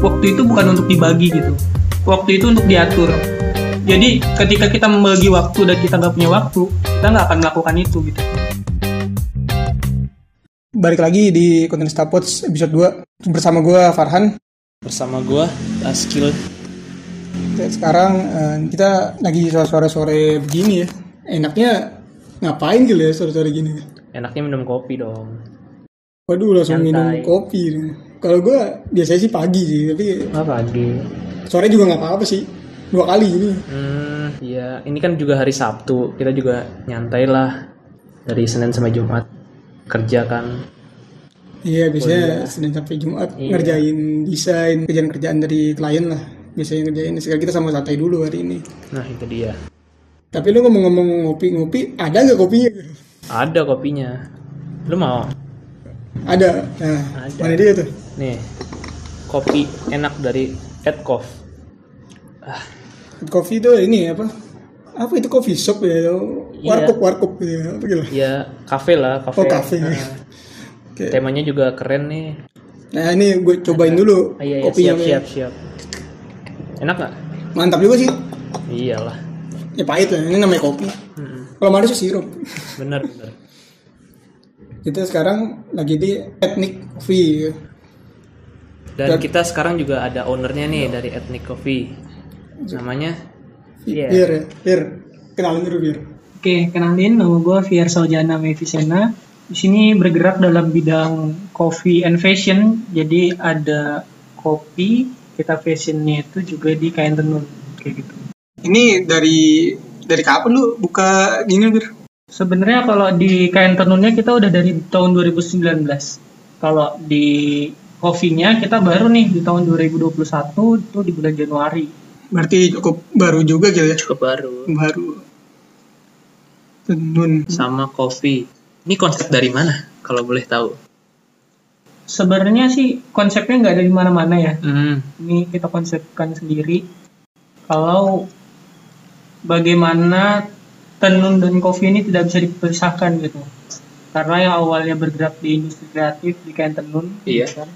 waktu itu bukan untuk dibagi gitu waktu itu untuk diatur jadi ketika kita membagi waktu dan kita nggak punya waktu kita nggak akan melakukan itu gitu Balik lagi di konten Stapots episode 2 bersama gue Farhan. bersama gua Askil Sekarang eh, kita lagi sore-sore begini ya. Enaknya ngapain gitu ya sore-sore gini? enaknya minum kopi dong Waduh langsung Santai. minum kopi. Kalau gue biasanya sih pagi sih, tapi apa pagi sore juga nggak apa-apa sih. Dua kali ini. hmm ya ini kan juga hari Sabtu kita juga nyantai lah dari Senin sampai Jumat kerja kan Iya biasanya Senin sampai Jumat Iya. ngerjain desain kerjaan-kerjaan dari klien lah. Biasanya ngerjain. Sekarang kita sama santai dulu hari ini. nah itu dia Tapi lu ngomong-ngomong ngopi-ngopi, ada nggak kopinya? ada kopinya lu mau Ada. Nah, Ada. mana dia tuh? nih kopi enak dari Edcoff ah Coffee itu ini apa? Apa itu coffee shop ya? Iya. Warkop warkop ya. Apa gitu? ya kafe lah kafe Oh kafe. Ah, Oke. temanya juga keren nih Nah ini gue cobain dulu Ah, iya, iya kopinya. siap siap siap enak nggak Mantap juga sih. iyalah Ya pahit lah. Ini namanya kopi. Mm-mm. Kalau manis sih sirup. bener bener Kita sekarang lagi di ethnic coffee. Dan Dan- kita sekarang juga ada ownernya nih dari Ethnic Coffee. Namanya Iya. Biar ya. Biar. Kenalin dulu biar. Oke, kenalin nama gue Fier Saljana Mevisena. Di sini bergerak dalam bidang coffee and fashion. Jadi ada kopi, kita fashionnya itu juga di kain tenun kayak gitu. Ini dari dari kapan lu buka gini bir? Sebenarnya kalau di kain tenunnya kita udah dari tahun 2019. Kalau di kopinya kita baru nih di tahun 2021 itu di bulan Januari. Berarti cukup baru juga gitu ya. cukup baru Baru. Tenun. sama coffee. Ini konsep dari mana? Kalau boleh tahu. Sebenarnya sih konsepnya nggak dari mana-mana ya. Hmm. ini kita konsepkan sendiri kalau bagaimana tenun dan kopi ini tidak bisa dipisahkan gitu karena yang awalnya bergerak di industri kreatif di kain tenun Iya. kan,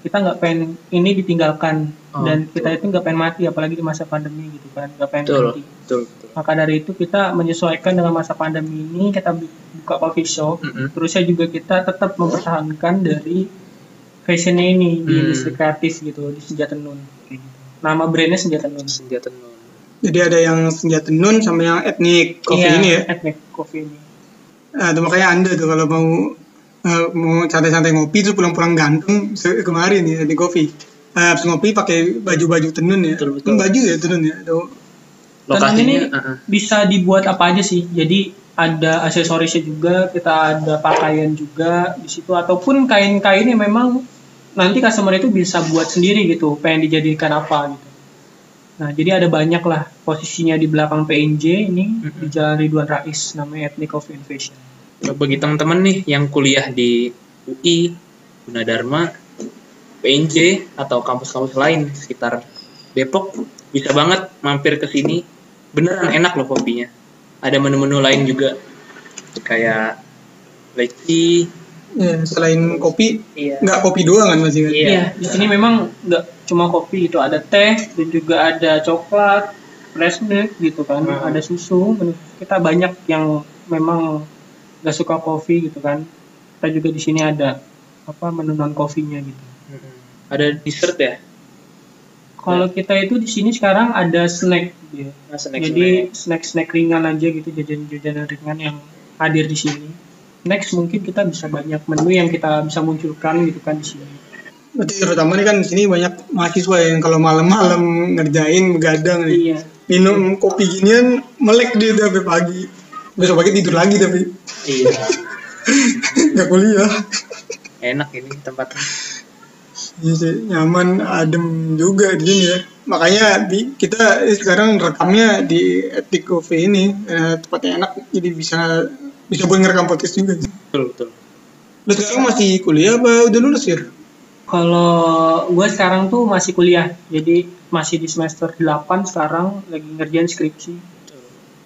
kita nggak pengen ini ditinggalkan Oh, dan kita itu nggak pengen mati apalagi di masa pandemi gitu kan nggak pengen Betul, berhenti betul, betul. maka dari itu kita menyesuaikan dengan masa pandemi ini kita bu- buka coffee shop Mm-mm. terusnya juga kita tetap mempertahankan dari fashionnya ini di Hmm. industri kreatif gitu di senjata tenun gitu. nama brandnya senjata tenun Senjata tenun. Jadi ada yang senjata tenun sama yang etnik kopi Iya, ini ya. etnik coffee ini Nah, itu makanya anda tuh kalau mau eh, mau santai-santai ngopi terus pulang-pulang ganteng se- kemarin nih di kopi. Eh, habis ngopi pakai baju-baju tenun ya. Betul, betul. Kan baju ya tenun ya. Tuh. tenun ini uh-uh. bisa dibuat apa aja sih jadi ada aksesorisnya juga kita ada pakaian juga di situ ataupun kain-kain yang memang nanti customer itu bisa buat sendiri gitu pengen dijadikan apa gitu nah jadi ada banyak lah posisinya di belakang PNJ ini di Jalan Ridwan Rais namanya Ethnic Coffee and Fashion bagi teman-teman nih yang kuliah di UI, Gunadarma, PNJ atau kampus-kampus lain sekitar Depok bisa banget mampir ke sini. Beneran enak loh kopinya. Ada menu-menu lain juga kayak leci. Ya, selain kopi Iya. nggak kopi doang kan masih? Iya. Iya, di sini memang nggak cuma kopi itu ada teh dan juga ada coklat, fresh milk gitu kan, Hmm. ada susu. Kita banyak yang memang nggak suka kopi gitu kan. Kita juga di sini ada apa menu non kopinya gitu. Ada dessert ya? Kalau kita itu di sini sekarang ada snack gitu ya. Nah, snack Jadi snack-snack ringan aja gitu, jajan-jajanan ringan yang hadir di sini. Next mungkin kita bisa banyak menu yang kita bisa munculkan gitu kan di sini. Berarti terutama nih kan di sini banyak mahasiswa yang kalau malam-malam ngerjain begadang nih. Iya. Minum kopi ginian melek dia sampai pagi. Besok pagi tidur lagi tapi Iya. nggak kuliah. Enak ini tempatnya. Iya sih, nyaman, adem juga di sini ya. Makanya di, kita sekarang rekamnya di Epic Coffee ini eh, tempatnya enak, jadi bisa bisa buat ngerekam podcast juga. Betul, betul. Lu sekarang masih kuliah apa udah lulus ya? Kalau gue sekarang tuh masih kuliah, jadi masih di semester 8 sekarang lagi ngerjain skripsi.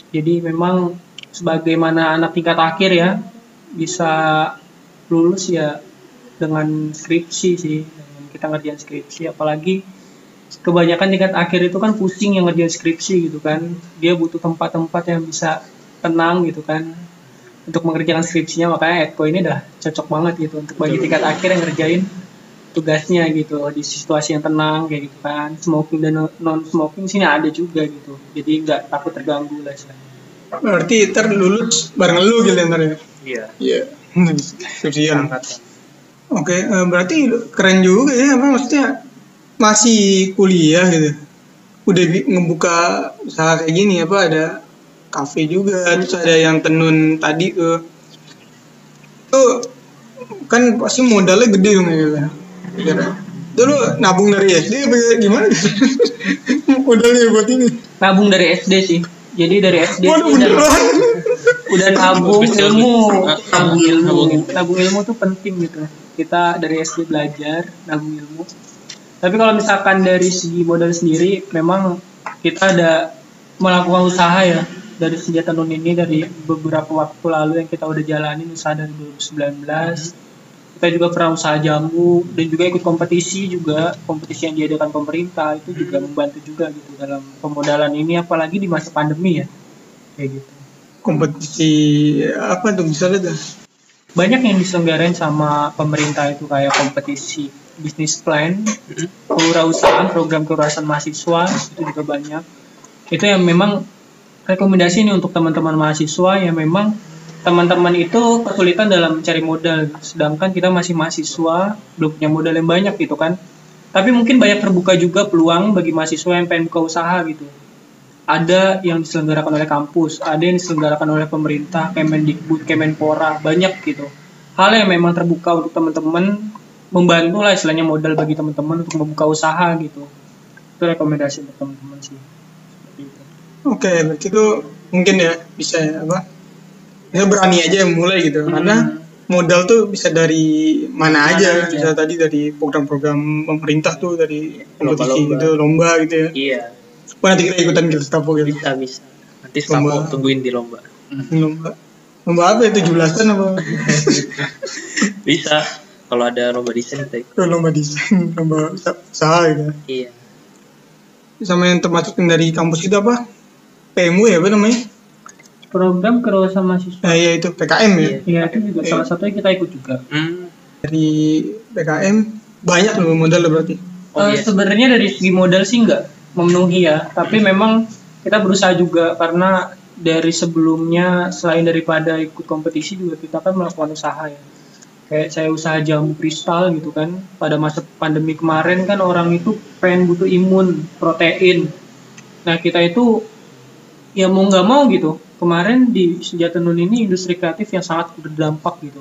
Jadi memang sebagaimana anak tingkat akhir ya bisa lulus ya dengan skripsi sih dengan kita ngerjain skripsi apalagi kebanyakan tingkat akhir itu kan pusing yang ngerjain skripsi gitu kan dia butuh tempat-tempat yang bisa tenang gitu kan untuk mengerjakan skripsinya makanya Edco ini dah cocok banget gitu untuk bagi tingkat akhir yang ngerjain tugasnya gitu di situasi yang tenang kayak gitu kan smoking dan non smoking sini ada juga gitu jadi nggak takut terganggu lah istilahnya Berarti ntar lulus bareng lu gitu ntar ya? Iya. Iya. Skripsian. Oke, eh, berarti keren juga ya, apa maksudnya masih kuliah gitu. Udah ngebuka usaha kayak gini apa ada kafe juga, terus ada yang tenun tadi tuh. Itu kan pasti modalnya gede dong ya. Dulu nabung dari SD gimana? modalnya buat ini. nabung dari SD sih jadi dari SD Waduh udah beneran. udah nabung Bagus, ilmu nabung ilmu Nabung. nabung ilmu tuh penting gitu kita dari SD belajar nabung ilmu tapi kalau misalkan dari segi modal sendiri memang kita ada melakukan usaha ya dari senjata non ini dari beberapa waktu lalu yang kita udah jalanin usaha dari 2019 kita juga pernah usaha jamu dan juga ikut kompetisi juga kompetisi yang diadakan pemerintah itu juga membantu juga gitu dalam pemodalan ini apalagi di masa pandemi ya. Kayak gitu. Kompetisi apa tuh misalnya tuh? banyak yang diselenggarain sama pemerintah itu kayak kompetisi bisnis plan kewirausahaan program kewirausahaan mahasiswa itu juga banyak. Itu yang memang rekomendasi ini untuk teman-teman mahasiswa yang memang teman-teman itu kesulitan dalam mencari modal sedangkan kita masih mahasiswa belum punya modal yang banyak gitu kan tapi mungkin banyak terbuka juga peluang bagi mahasiswa yang pengen buka usaha gitu ada yang diselenggarakan oleh kampus, ada yang diselenggarakan oleh pemerintah, Kemendikbud, Kemenpora, banyak gitu. Hal yang memang terbuka untuk teman-teman, membantu lah istilahnya modal bagi teman-teman untuk membuka usaha gitu. Itu rekomendasi untuk teman-teman sih. Oke, berarti itu mungkin ya bisa ya, apa? Ya berani aja mulai gitu. Karena modal tuh bisa dari mana Mana aja. aja. Bisa tadi dari program-program pemerintah tuh dari kompetisi Lomba-lomba. gitu, lomba gitu ya. Iya. Wah, nanti kita ikutan kita stapo gitu. Bisa bisa. Nanti Stapo Lomba. tungguin di lomba. Lomba. Lomba apa ya? 17-an apa? Bisa. Kalau ada lomba desain kita ikut. lomba desain, lomba usa- usaha gitu. Iya. Sama yang termasuk yang dari kampus itu apa? PMU ya apa namanya? Program kerjasama mahasiswa. Nah, ya itu PKM ya. Iya. Ya itu juga salah satunya kita ikut juga. Hmm. Dari PKM banyak loh modal lo berarti. Oh, Eh, iya. Sebenarnya dari segi modal sih nggak memenuhi ya, tapi memang kita berusaha juga karena dari sebelumnya selain daripada ikut kompetisi juga kita kan melakukan usaha ya. Kayak saya usaha jamu kristal gitu kan. Pada masa pandemi kemarin kan orang itu pengen butuh imun, protein. Nah kita itu ya mau nggak mau gitu. Kemarin di Senjata Nun ini industri kreatif yang sangat berdampak gitu.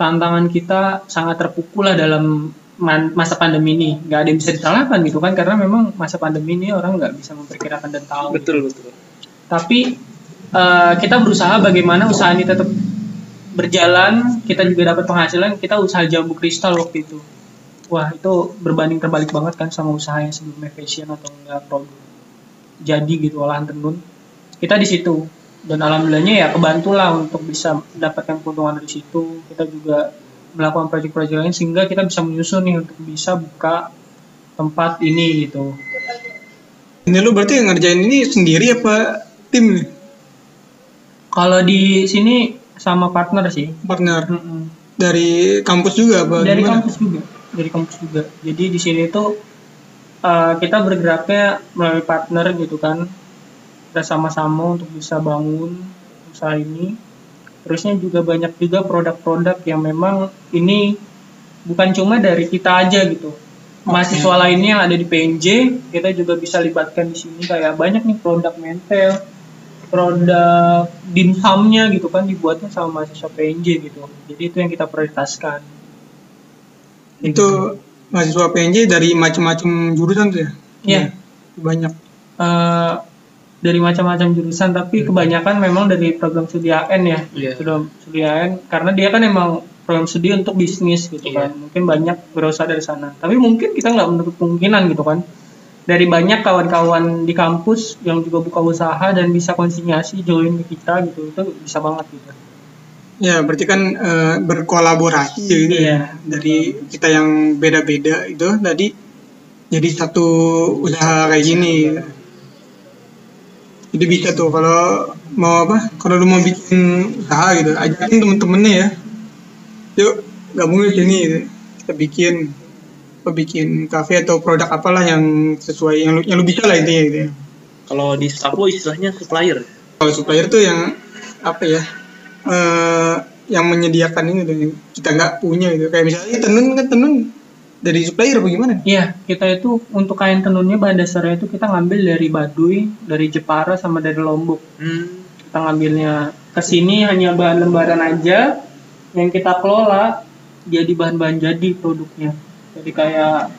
Tantangan kita sangat terpukul lah dalam man- masa pandemi ini. Nggak ada yang bisa disalahkan gitu kan karena memang masa pandemi ini orang nggak bisa memperkirakan dan tahu. Betul betul. tapi eh, kita berusaha bagaimana usaha ini tetap berjalan kita juga dapat penghasilan kita usaha jambu kristal waktu itu. Wah itu berbanding terbalik banget kan sama usaha yang sebelumnya fashion atau enggak produk jadi gitu olahan tenun kita di situ dan alhamdulillahnya ya kebantulah untuk bisa mendapatkan keuntungan dari situ kita juga melakukan proyek-proyek lain sehingga kita bisa menyusun nih untuk bisa buka tempat ini gitu Ini lu berarti ngerjain ini sendiri apa tim nih? kalau di sini sama partner sih Partner Mm-mm. dari kampus juga apa? dari gimana? kampus juga dari kampus juga jadi di sini tuh uh, kita bergeraknya melalui partner gitu kan. Kita sama-sama untuk bisa bangun usaha ini. Terusnya juga banyak juga produk-produk yang memang ini bukan cuma dari kita aja gitu. Mahasiswa lainnya yang ada di PNJ kita juga bisa libatkan di sini. Kayak banyak nih produk mentel produk dimsumnya gitu kan dibuatnya sama mahasiswa PNJ gitu. Jadi itu yang kita prioritaskan. Itu mahasiswa PNJ dari macam-macam jurusan tuh ya? Iya. Banyak. Eh, dari macam-macam jurusan tapi kebanyakan memang dari program studi AN ya Iya. program studi AN karena dia kan emang program studi untuk bisnis gitu Iya. kan mungkin banyak berusaha dari sana tapi mungkin kita nggak menutup kemungkinan gitu kan dari banyak kawan-kawan di kampus yang juga buka usaha dan bisa konsinyasi join ke kita gitu itu bisa banget gitu Ya, berarti kan eh, berkolaborasi ya gitu ya. Iya. Dari kita yang beda-beda itu tadi jadi satu usaha kayak gini. Jadi bisa tuh kalau mau apa? Kalau lu mau bikin usaha gitu, ajakin temen-temennya ya. Yuk, gabung di sini gitu. Kita bikin apa bikin kafe atau produk apalah yang sesuai yang lu, yang lu bisa lah intinya gitu ya. Kalau di Stapo istilahnya supplier. Kalau supplier tuh yang apa ya? Eh yang menyediakan ini yang kita nggak punya gitu. Kayak misalnya tenun kan tenun dari supplier bagaimana? Iya, kita itu untuk kain tenunnya bahan dasarnya itu kita ngambil dari Baduy, dari Jepara sama dari Lombok. Hmm. Kita ngambilnya ke sini hanya bahan lembaran aja yang kita kelola jadi bahan-bahan jadi produknya. Jadi kayak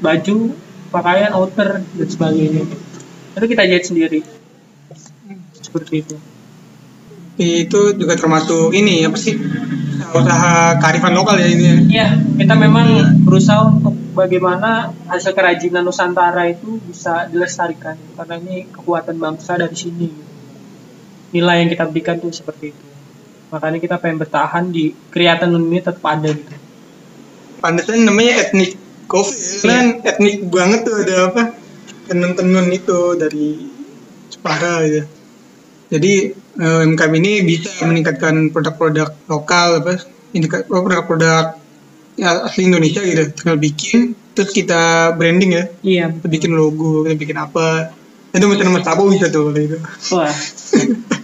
baju, pakaian, outer dan sebagainya. Itu kita jahit sendiri. Seperti itu. Itu juga termasuk ini apa sih? Usaha kearifan lokal ya ini. ya. Iya, kita memang berusaha untuk bagaimana hasil kerajinan Nusantara itu bisa dilestarikan karena ini kekuatan bangsa dari sini. Nilai yang kita berikan tuh seperti itu. Makanya kita pengen bertahan di kreatif ini tetap ada gitu. Pantesan namanya etnik coffee. ya. Kan etnik banget tuh ada apa? Tenun-tenun itu dari Jepara gitu. Jadi eh, UMKM ini bisa meningkatkan produk-produk lokal apa? oh, Produk-produk ya, asli Indonesia gitu. Tinggal bikin terus kita branding ya. Iya, Kita bikin logo, kita bikin apa. Itu macam nama Tapo bisa tuh kalau itu. wah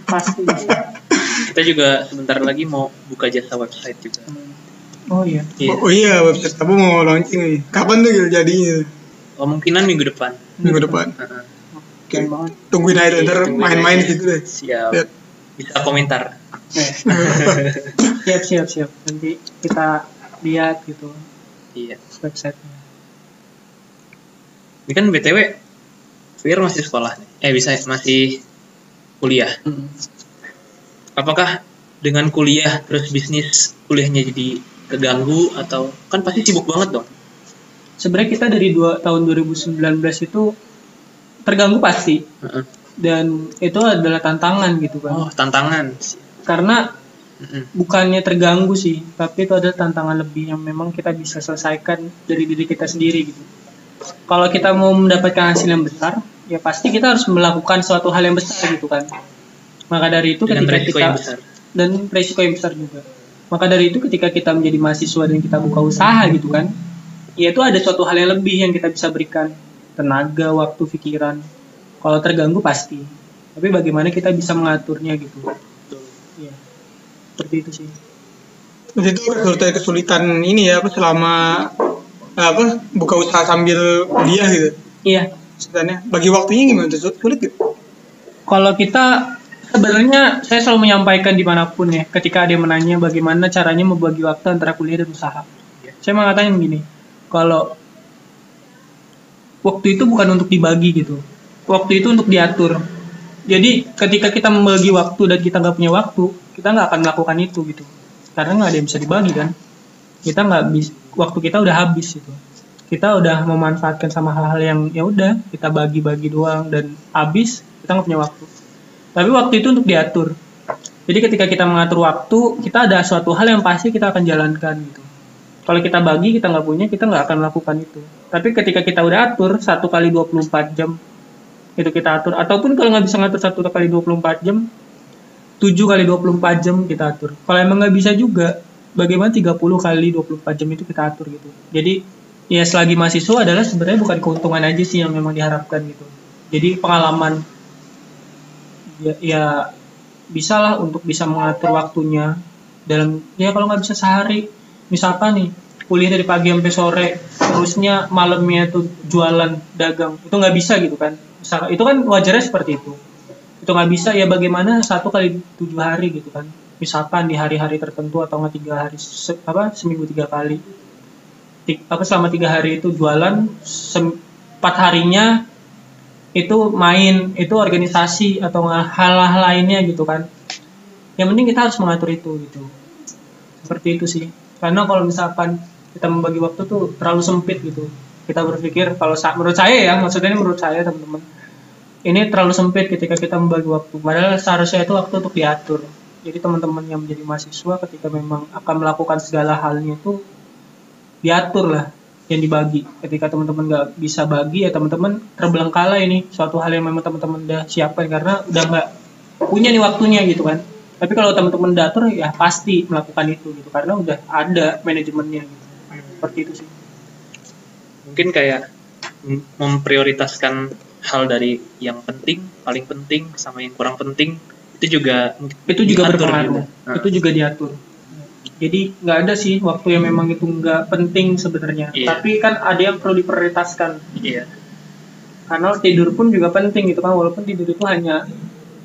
pasti. Kita juga sebentar lagi mau buka jasa website juga. Oh iya. Iya. Oh, oh iya, website Tapo mau launching nih. Kapan tuh gitu jadinya? Kemungkinan minggu depan. Minggu depan. Heeh. Keren banget. Tungguin aja ntar main-main gitu deh. Siap. Lihat. Bisa komentar. Siap siap siap. Nanti kita lihat gitu Iya. websitenya. Ini kan BTW Fir masih sekolah. nih. Eh bisa masih kuliah. Hmm. Apakah dengan kuliah terus bisnis kuliahnya jadi keganggu atau kan pasti sibuk banget dong. Sebenarnya kita dari dua, tahun 2019 itu terganggu pasti Heeh. dan itu adalah tantangan gitu kan. Oh, tantangan. Karena Mm-mm. bukannya terganggu sih, tapi itu adalah tantangan lebih yang memang kita bisa selesaikan dari diri kita sendiri gitu. Kalau kita mau mendapatkan hasil yang besar, ya pasti kita harus melakukan suatu hal yang besar gitu kan. Maka dari itu Dengan ketika kita yang besar. dan resiko yang besar juga. Maka dari itu ketika kita menjadi mahasiswa dan kita buka usaha gitu kan, ya itu ada suatu hal yang lebih yang kita bisa berikan tenaga, waktu, pikiran. Kalau terganggu pasti. Tapi bagaimana kita bisa mengaturnya gitu. Iya. Seperti itu sih. Terus itu kesulitan kesulitan ini ya apa selama apa buka usaha sambil kuliah gitu. Iya. Kesulitannya bagi waktunya gimana tuh sulit gitu. Kalau kita sebenarnya saya selalu menyampaikan di mana pun ya, ketika ada yang menanya bagaimana caranya membagi waktu antara kuliah dan usaha. Saya mengatakan begini, kalau waktu itu bukan untuk dibagi gitu, waktu itu untuk diatur. Jadi ketika kita membagi waktu dan kita nggak punya waktu, kita nggak akan melakukan itu gitu, karena nggak ada yang bisa dibagi kan. Kita nggak bis, waktu kita udah habis gitu. Kita udah memanfaatkan sama hal-hal yang ya udah kita bagi-bagi doang dan habis kita nggak punya waktu. Tapi waktu itu untuk diatur. Jadi ketika kita mengatur waktu, kita ada suatu hal yang pasti kita akan jalankan gitu. Kalau kita bagi, kita nggak punya, kita nggak akan melakukan itu. Tapi ketika kita udah atur satu kali 24 jam, itu kita atur. Ataupun kalau nggak bisa ngatur satu kali 24 jam, 7 kali 24 jam kita atur. Kalau emang nggak bisa juga, bagaimana 30 kali 24 jam itu kita atur gitu. Jadi ya selagi mahasiswa adalah sebenarnya bukan keuntungan aja sih yang memang diharapkan gitu. Jadi pengalaman ya, ya bisa lah untuk bisa mengatur waktunya dalam ya kalau nggak bisa sehari misalkan nih kuliah dari pagi sampai sore terusnya malamnya tuh jualan dagang itu nggak bisa gitu kan? Misalkan itu kan wajarnya seperti itu. Itu nggak bisa ya bagaimana satu kali tujuh hari gitu kan? Misalkan di hari-hari tertentu atau nggak tiga hari se- apa seminggu tiga kali. Ti- apa selama tiga hari itu jualan empat harinya itu main itu organisasi atau hal-hal lainnya gitu kan? Yang penting kita harus mengatur itu gitu. Seperti itu sih karena kalau misalkan kita membagi waktu tuh terlalu sempit gitu. Kita berpikir kalau sa- menurut saya ya maksudnya ini menurut saya teman-teman. Ini terlalu sempit ketika kita membagi waktu. Padahal seharusnya itu waktu untuk diatur. Jadi teman-teman yang menjadi mahasiswa ketika memang akan melakukan segala halnya itu diatur lah yang dibagi. Ketika teman-teman nggak bisa bagi ya teman-teman terbelengkalai ini suatu hal yang memang teman-teman udah siapkan. Karena udah nggak punya nih waktunya gitu kan. Tapi kalau teman-teman diatur ya pasti melakukan itu gitu. Karena udah ada manajemennya gitu. Seperti itu sih. mungkin kayak mem- memprioritaskan hal dari yang penting paling penting sama yang kurang penting itu juga itu juga berpengaruh. Nah, itu juga diatur. Jadi nggak ada sih waktu yang memang itu nggak penting sebenarnya. Iya. tapi kan ada yang perlu diprioritaskan. Iya. Karena tidur pun juga penting gitu kan. Walaupun tidur itu hanya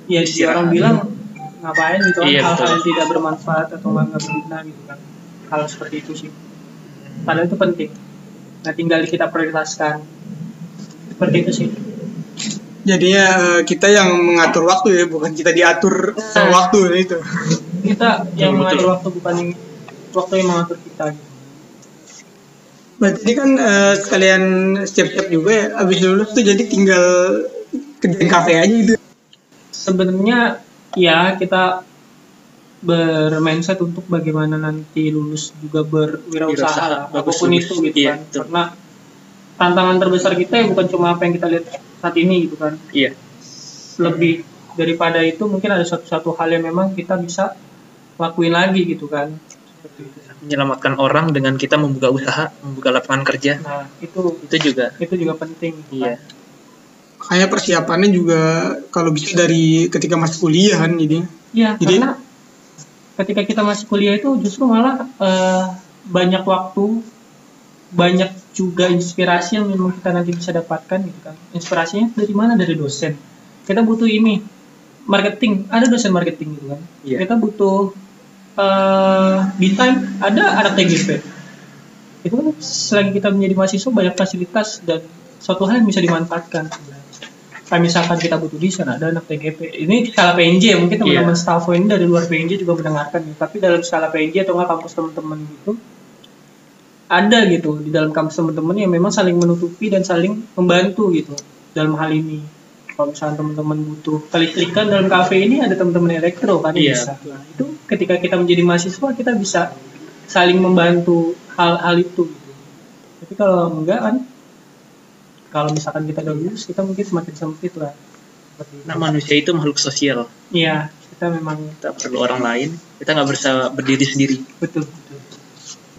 ya si Istirahat. orang bilang ngapain gitu kan Iya, hal-hal yang tidak bermanfaat atau nggak berguna gitu kan hal seperti itu sih padahal itu penting nah tinggal kita prioritaskan seperti itu sih Jadinya eh, kita yang mengatur waktu ya, bukan kita diatur sama waktu ya itu. kita yang Betul, mengatur waktu bukan yang waktu yang mengatur kita gitu. Berarti ini kan eh, sekalian siap-siap juga ya. Abis lulus tuh jadi tinggal kerjain kafe aja gitu. sebenarnya ya kita bermindset untuk bagaimana nanti lulus juga berwirausaha Wirausaha, lah, apa pun itu gitu Iya, kan. betul. karena tantangan terbesar kita ya bukan cuma apa yang kita lihat saat ini gitu kan. Iya. Lebih daripada itu mungkin ada satu-satu hal yang memang kita bisa lakuin lagi gitu kan. Menyelamatkan orang dengan kita membuka usaha membuka lapangan kerja. Nah itu. Itu juga. Itu juga penting. Gitu iya. kan. Makanya persiapannya juga kalau bisa dari ketika masih kuliah kan jadi. Iya, Jadi- karena ketika kita masih kuliah itu justru malah eh, banyak waktu, banyak juga inspirasi yang memang kita nanti bisa dapatkan gitu kan. Inspirasinya dari mana? Dari dosen. Kita butuh ini marketing, ada dosen marketing gitu kan. Iya. Kita butuh eh di time ada anak TGP. Itu kan selagi kita menjadi mahasiswa banyak fasilitas dan suatu hal yang bisa dimanfaatkan. Kayak misalkan kita butuh desain, ada anak TGP. Ini skala PNJ, mungkin teman-teman Iya. staff ini dari luar PNJ juga mendengarkan. ya. Tapi dalam skala PNJ atau nggak kampus teman-teman gitu, ada gitu di dalam kampus teman-teman yang memang saling menutupi dan saling membantu gitu dalam hal ini. Kalau misalnya teman-teman butuh kelistrikan dalam kafe ini ada teman-teman elektro kan Iya. bisa. Nah, itu ketika kita menjadi mahasiswa kita bisa saling membantu hal-hal itu. Gitu. Tapi kalau enggak kan, kalau misalkan kita udah lulus kita mungkin semakin sempit lah. Seperti itu. nah manusia itu makhluk sosial Iya, kita memang kita perlu orang lain kita nggak bisa berdiri sendiri betul betul.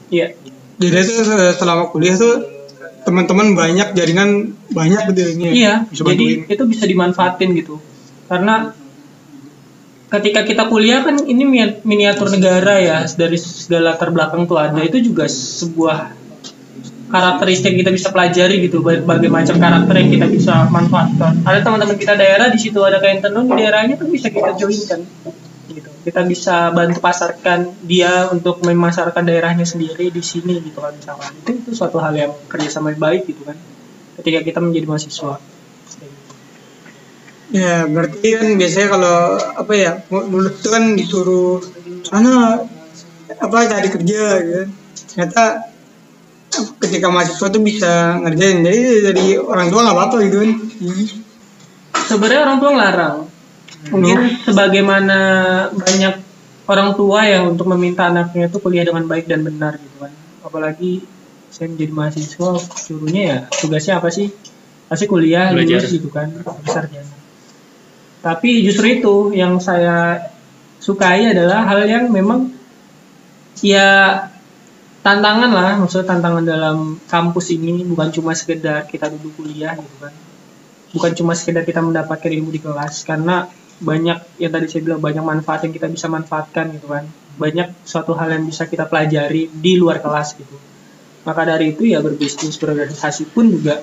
Iya, Jadi itu selama kuliah tuh teman-teman banyak jaringan banyak gitu ini. ya. Iya, Bisa jadi bantuin. itu bisa dimanfaatin gitu. Karena ketika kita kuliah kan ini mi- miniatur negara ya dari segala latar belakang tuh ada itu juga sebuah karakteristik kita bisa pelajari gitu berbagai macam karakter yang kita bisa manfaatkan ada teman-teman kita daerah di situ ada kain tenun di daerahnya tuh bisa kita joinkan gitu kita bisa bantu pasarkan dia untuk memasarkan daerahnya sendiri di sini gitu kan misalkan itu itu suatu hal yang kerjasama yang baik gitu kan ketika kita menjadi mahasiswa Ya berarti kan biasanya kalau apa ya mau lulus itu kan disuruh sana apa cari kerja gitu. kan. Ternyata ketika mahasiswa tuh bisa ngerjain. Jadi dari orang tua nggak apa-apa gitu kan. sebenarnya orang tua ngelarang. Mungkin sebagaimana banyak orang tua yang untuk meminta anaknya itu kuliah dengan baik dan benar gitu kan. Apalagi saya menjadi mahasiswa suruhnya ya tugasnya apa sih? Pasti kuliah Belajar. lulus gitu kan sarjana tapi justru itu yang saya sukai adalah hal yang memang ya tantangan lah maksudnya tantangan dalam kampus ini bukan cuma sekedar kita duduk kuliah gitu kan. Bukan cuma sekedar kita mendapatkan ilmu di kelas karena banyak yang tadi saya bilang banyak manfaat yang kita bisa manfaatkan gitu kan. Banyak suatu hal yang bisa kita pelajari di luar kelas gitu. Maka dari itu ya berbisnis berorganisasi pun juga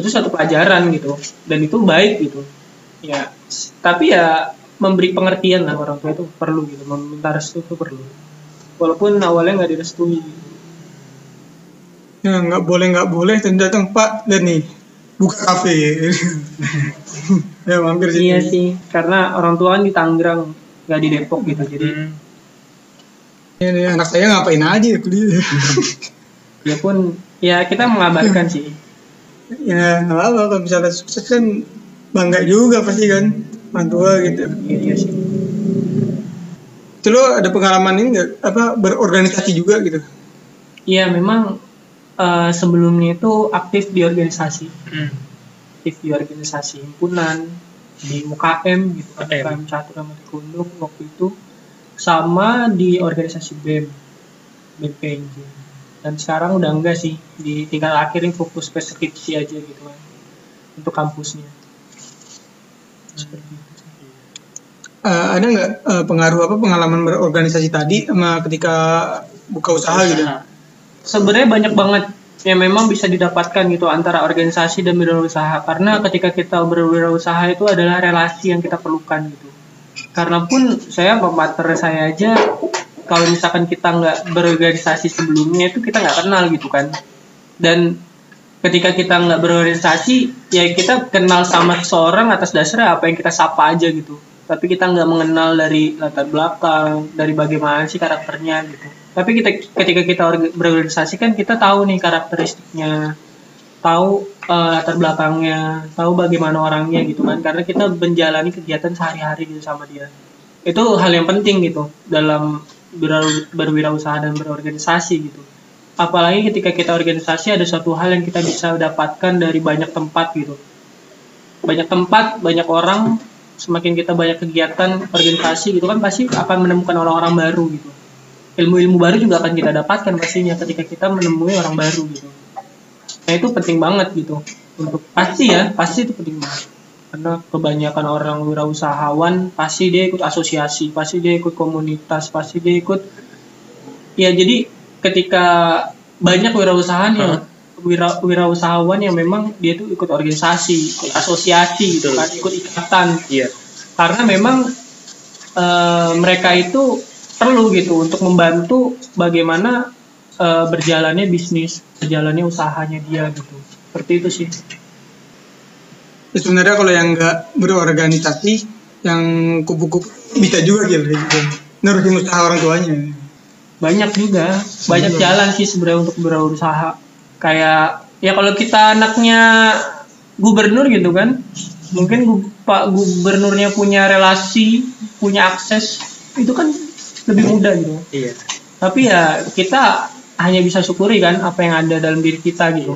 itu satu pelajaran gitu. Dan itu baik gitu. Ya tapi ya memberi pengertian lah orang tua itu perlu gitu meminta restu itu perlu walaupun awalnya nggak direstui Ya nggak boleh nggak boleh dan datang Pak dan nih buka kafe. ya mampir sini. iya sih karena orang tua kan di Tangerang nggak di Depok gitu jadi Ya, nih, anak saya ngapain aja ya kuliah. ya pun ya kita mengabarkan sih ya nggak apa kalau misalnya sukses kan bangga juga pasti kan orang tua gitu. Iya, iya sih. Itu lo ada pengalaman ini nggak apa berorganisasi juga gitu? Iya memang eh, sebelumnya itu aktif di organisasi, Hmm. aktif di organisasi himpunan, di UKM gitu kan, UKM. Catur sama Taekwondo waktu itu, sama di organisasi BEM, BEM PNJ. Dan sekarang udah enggak sih, di tingkat akhir ini fokus ke skripsi aja gitu kan, untuk kampusnya. Seperti itu. Eh, ada nggak eh, pengaruh apa pengalaman berorganisasi tadi sama ketika buka usaha gitu? Usaha. sebenarnya banyak banget yang memang bisa didapatkan gitu antara organisasi dan wirausaha karena ketika kita berwirausaha itu adalah relasi yang kita perlukan gitu karena pun saya pemater saya aja kalau misalkan kita nggak berorganisasi sebelumnya itu kita nggak kenal gitu kan dan ketika kita nggak berorganisasi ya kita kenal sama seseorang atas dasarnya apa yang kita sapa aja gitu tapi kita nggak mengenal dari latar belakang dari bagaimana sih karakternya gitu. Tapi kita ketika kita orga- berorganisasi kan kita tahu nih karakteristiknya. Tahu eh, latar belakangnya tahu bagaimana orangnya gitu kan. Karena kita menjalani kegiatan sehari-hari gitu sama dia. Itu hal yang penting gitu dalam ber- berwirausaha dan berorganisasi gitu. Apalagi ketika kita organisasi ada suatu hal yang kita bisa dapatkan dari banyak tempat gitu. Banyak tempat banyak orang semakin kita banyak kegiatan organisasi gitu kan pasti akan menemukan orang-orang baru gitu. Ilmu-ilmu baru juga akan kita dapatkan pastinya ketika kita menemui orang baru gitu. Nah itu penting banget gitu. Untuk pasti ya pasti itu penting banget. Karena kebanyakan orang wirausahawan pasti dia ikut asosiasi pasti dia ikut komunitas pasti dia ikut ya jadi ketika banyak wirausahaan yang wira, wirausahawan yang memang dia tuh ikut organisasi ikut asosiasi gitu kan ikut ikatan Iya. karena memang eh, mereka itu perlu gitu untuk membantu bagaimana eh, berjalannya bisnis, berjalannya usahanya dia gitu. Seperti itu sih. Ya, sebenarnya kalau yang nggak berorganisasi yang kupu-kupu bisa juga gitu gitu. usaha orang tuanya Banyak juga, banyak jalan sih sebenarnya untuk berusaha. Kayak ya kalau kita anaknya gubernur gitu kan, mungkin gu- Pak Gubernurnya punya relasi, punya akses, itu kan lebih mudah gitu. Iya. tapi ya kita hanya bisa syukuri kan apa yang ada dalam diri kita gitu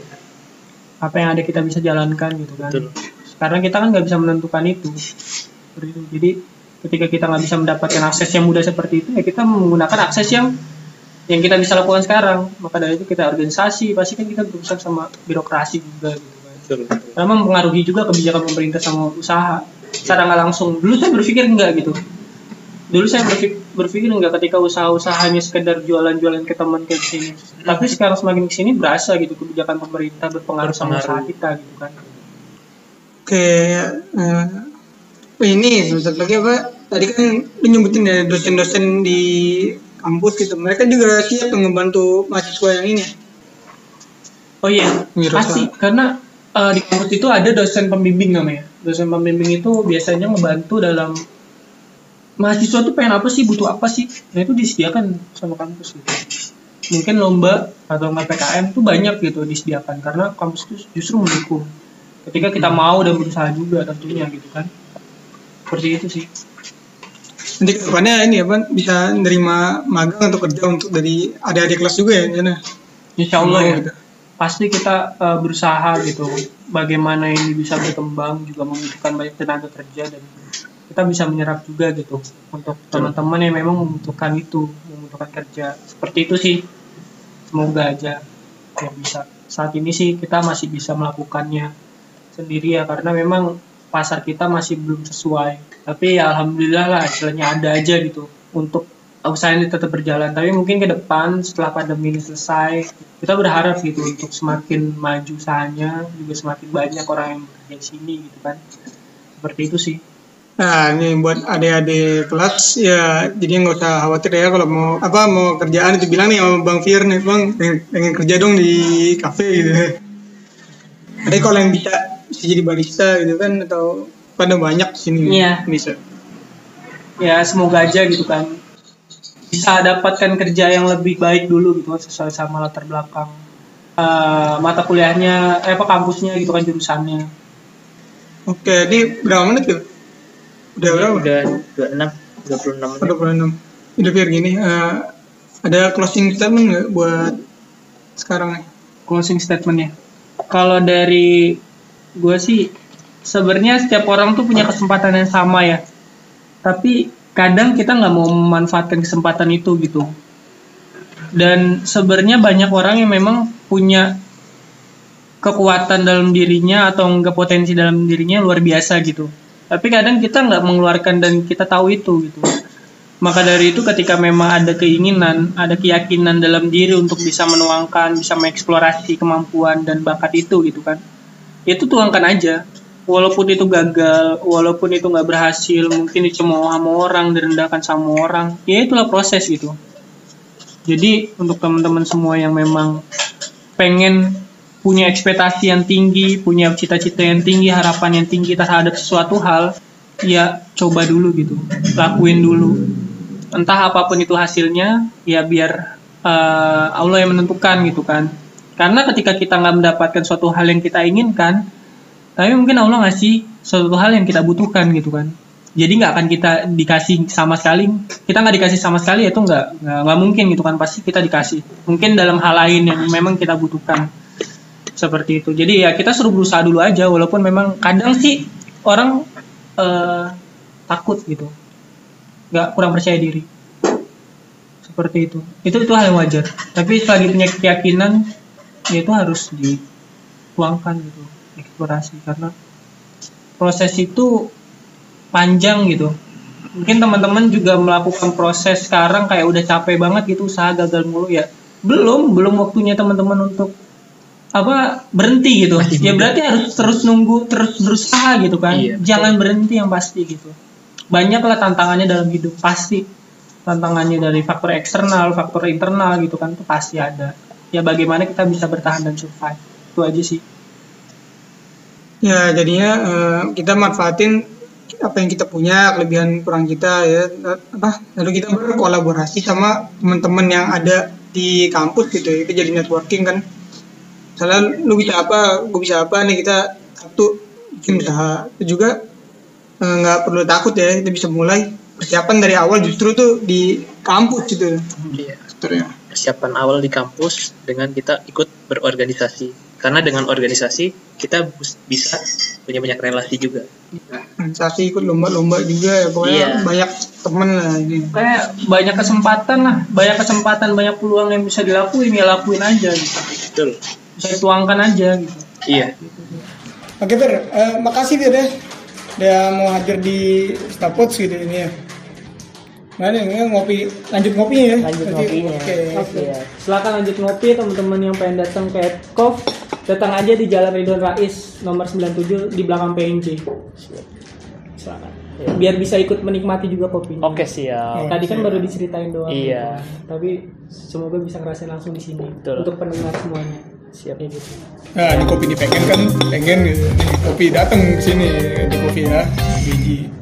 apa yang ada kita bisa jalankan gitu kan Betul. karena kita kan nggak bisa menentukan itu jadi ketika kita nggak bisa mendapatkan akses yang mudah seperti itu ya kita menggunakan akses yang yang kita bisa lakukan sekarang. Maka dari itu kita organisasi pasti kan kita berurusan sama birokrasi juga gitu kan. Betul. betul. karena mempengaruhi juga kebijakan pemerintah sama usaha. Secara nggak langsung. Dulu saya berpikir enggak gitu. Dulu saya berpikir, berpikir enggak ketika usaha-usahanya sekedar jualan-jualan ke teman ke sini tapi sekarang semakin ke sini berasa gitu kebijakan pemerintah berpengaruh sama usaha kita gitu kan. Oke eh, ini sebentar lagi apa? Tadi kan lu nyebutin ya dosen-dosen di kampus gitu. Mereka juga siap ngebantu mahasiswa yang ini. Oh iya pasti. Karena eh, di kampus itu ada dosen pembimbing namanya. Dosen pembimbing itu biasanya membantu dalam mahasiswa tuh pengen apa sih butuh apa sih? Nah itu disediakan sama kampus gitu. Mungkin lomba atau PKM tuh banyak gitu disediakan. Karena kampus itu justru mendukung. Ketika kita mau dan berusaha juga tentunya gitu kan. Seperti itu sih nanti ke depannya ini apa bisa nerima magang atau kerja untuk dari adik-adik kelas juga ya sana Insya Allah ya. Gitu. pasti kita eh, berusaha gitu. Bagaimana ini bisa berkembang juga membutuhkan banyak tenaga kerja dan kita bisa menyerap juga gitu untuk teman-teman yang memang membutuhkan itu membutuhkan kerja. Seperti itu sih. Semoga aja yang bisa. Saat ini sih kita masih bisa melakukannya sendiri ya karena memang pasar kita masih belum sesuai. Tapi ya alhamdulillah lah hasilnya ada aja gitu untuk usaha ini tetap berjalan. Tapi mungkin ke depan setelah pandemi ini selesai kita berharap gitu untuk semakin maju usahanya juga semakin banyak orang yang bekerja di sini gitu kan. Seperti itu sih. Nah, ini buat adik-adik kelas ya jadi nggak usah khawatir ya kalau mau apa mau kerjaan itu bilang nih sama Bang Fir nih Bang pengen, kerja dong di kafe gitu. Tapi kalau yang bisa bisa jadi barista gitu kan atau pada banyak di sini Iya. bisa. ya semoga aja gitu kan bisa dapatkan kerja yang lebih baik dulu gitu kan sesuai sama latar belakang eh, mata kuliahnya eh apa kampusnya gitu kan jurusannya Oke, di berapa menit tuh? Udah berapa? Udah 26 26 menit. Udah 26. udah Fir gini eh, ada closing statement nggak buat sekarang nih closing statementnya kalau dari gue sih sebenarnya setiap orang tuh punya kesempatan yang sama ya. Tapi kadang kita nggak mau memanfaatkan kesempatan itu gitu. Dan sebenarnya banyak orang yang memang punya kekuatan dalam dirinya atau enggak potensi dalam dirinya luar biasa gitu. Tapi kadang kita nggak mengeluarkan dan kita tahu itu gitu. Maka dari itu ketika memang ada keinginan ada keyakinan dalam diri untuk bisa menuangkan bisa mengeksplorasi kemampuan dan bakat itu gitu kan itu tuangkan aja walaupun itu gagal walaupun itu nggak berhasil mungkin dicemooh sama orang direndahkan sama orang ya itulah proses gitu jadi untuk teman-teman semua yang memang pengen punya ekspektasi yang tinggi, punya cita-cita yang tinggi, harapan yang tinggi terhadap sesuatu hal, ya coba dulu gitu, lakuin dulu. Entah apa pun itu hasilnya, ya biar uh, Allah yang menentukan gitu kan. Karena ketika kita nggak mendapatkan suatu hal yang kita inginkan, tapi mungkin Allah ngasih suatu hal yang kita butuhkan gitu kan. Jadi nggak akan kita dikasih sama sekali, kita nggak dikasih sama sekali itu nggak nggak mungkin gitu kan. Pasti kita dikasih. Mungkin dalam hal lain yang memang kita butuhkan. Seperti itu. Jadi ya kita suruh berusaha dulu aja walaupun memang kadang sih orang uh, takut gitu. Nggak kurang percaya diri. Seperti itu. Itu itu hal yang wajar. Tapi selagi punya keyakinan ya itu harus dituangkan gitu eksplorasi. Karena proses itu panjang gitu. Mungkin teman-teman juga melakukan proses sekarang kayak udah capek banget gitu usaha gagal mulu ya belum belum waktunya teman-teman untuk apa berhenti gitu. Masih ya muda. berarti harus terus nunggu terus berusaha gitu kan. Iya, betul. jangan berhenti yang pasti gitu. Banyaklah tantangannya dalam hidup pasti. Tantangannya dari faktor eksternal faktor internal gitu kan itu pasti ada ya bagaimana kita bisa bertahan dan survive? Itu aja sih. Ya jadinya eh, kita manfaatin apa yang kita punya kelebihan kurang kita ya. Apa lalu kita berkolaborasi sama teman-teman yang ada di kampus gitu ya. itu jadi networking kan. Misalnya lu bisa apa gue bisa apa nih kita satu bikin usaha. Itu juga eh, nggak perlu takut ya kita bisa mulai persiapan dari awal justru tuh di kampus gitu. Iya. faktornya persiapan awal di kampus dengan kita ikut berorganisasi. Karena dengan organisasi kita bisa punya banyak relasi juga. Organisasi ikut lomba-lomba juga ya pokoknya Iya. banyak temen lah ini. Kayak banyak kesempatan lah banyak kesempatan banyak peluang yang bisa dilakuin ya lakuin aja gitu. Betul. Bisa dituangkan aja gitu. Iya. Oke Fer, Eh, makasih Fer ya. Udah mau hadir di Stapots gitu ini ya. Mana ini ngopi, lanjut ngopinya ya? lanjut ngopinya. Oke. Oke. Silakan lanjut ngopi teman-teman yang pengen datang ke Kov datang aja di Jalan Ridwan Rais nomor 97 di belakang PNJ. Silakan. Biar bisa ikut menikmati juga kopinya. Oke siap. Tadi kan baru diceritain doang. Iya. Tapi semoga bisa ngerasain langsung di sini Betul. untuk pendengar semuanya. Siap. Ya gitu. Nah, di kopi di pengen kan, pengen gitu. Di kopi datang ke sini di kopi ya, biji.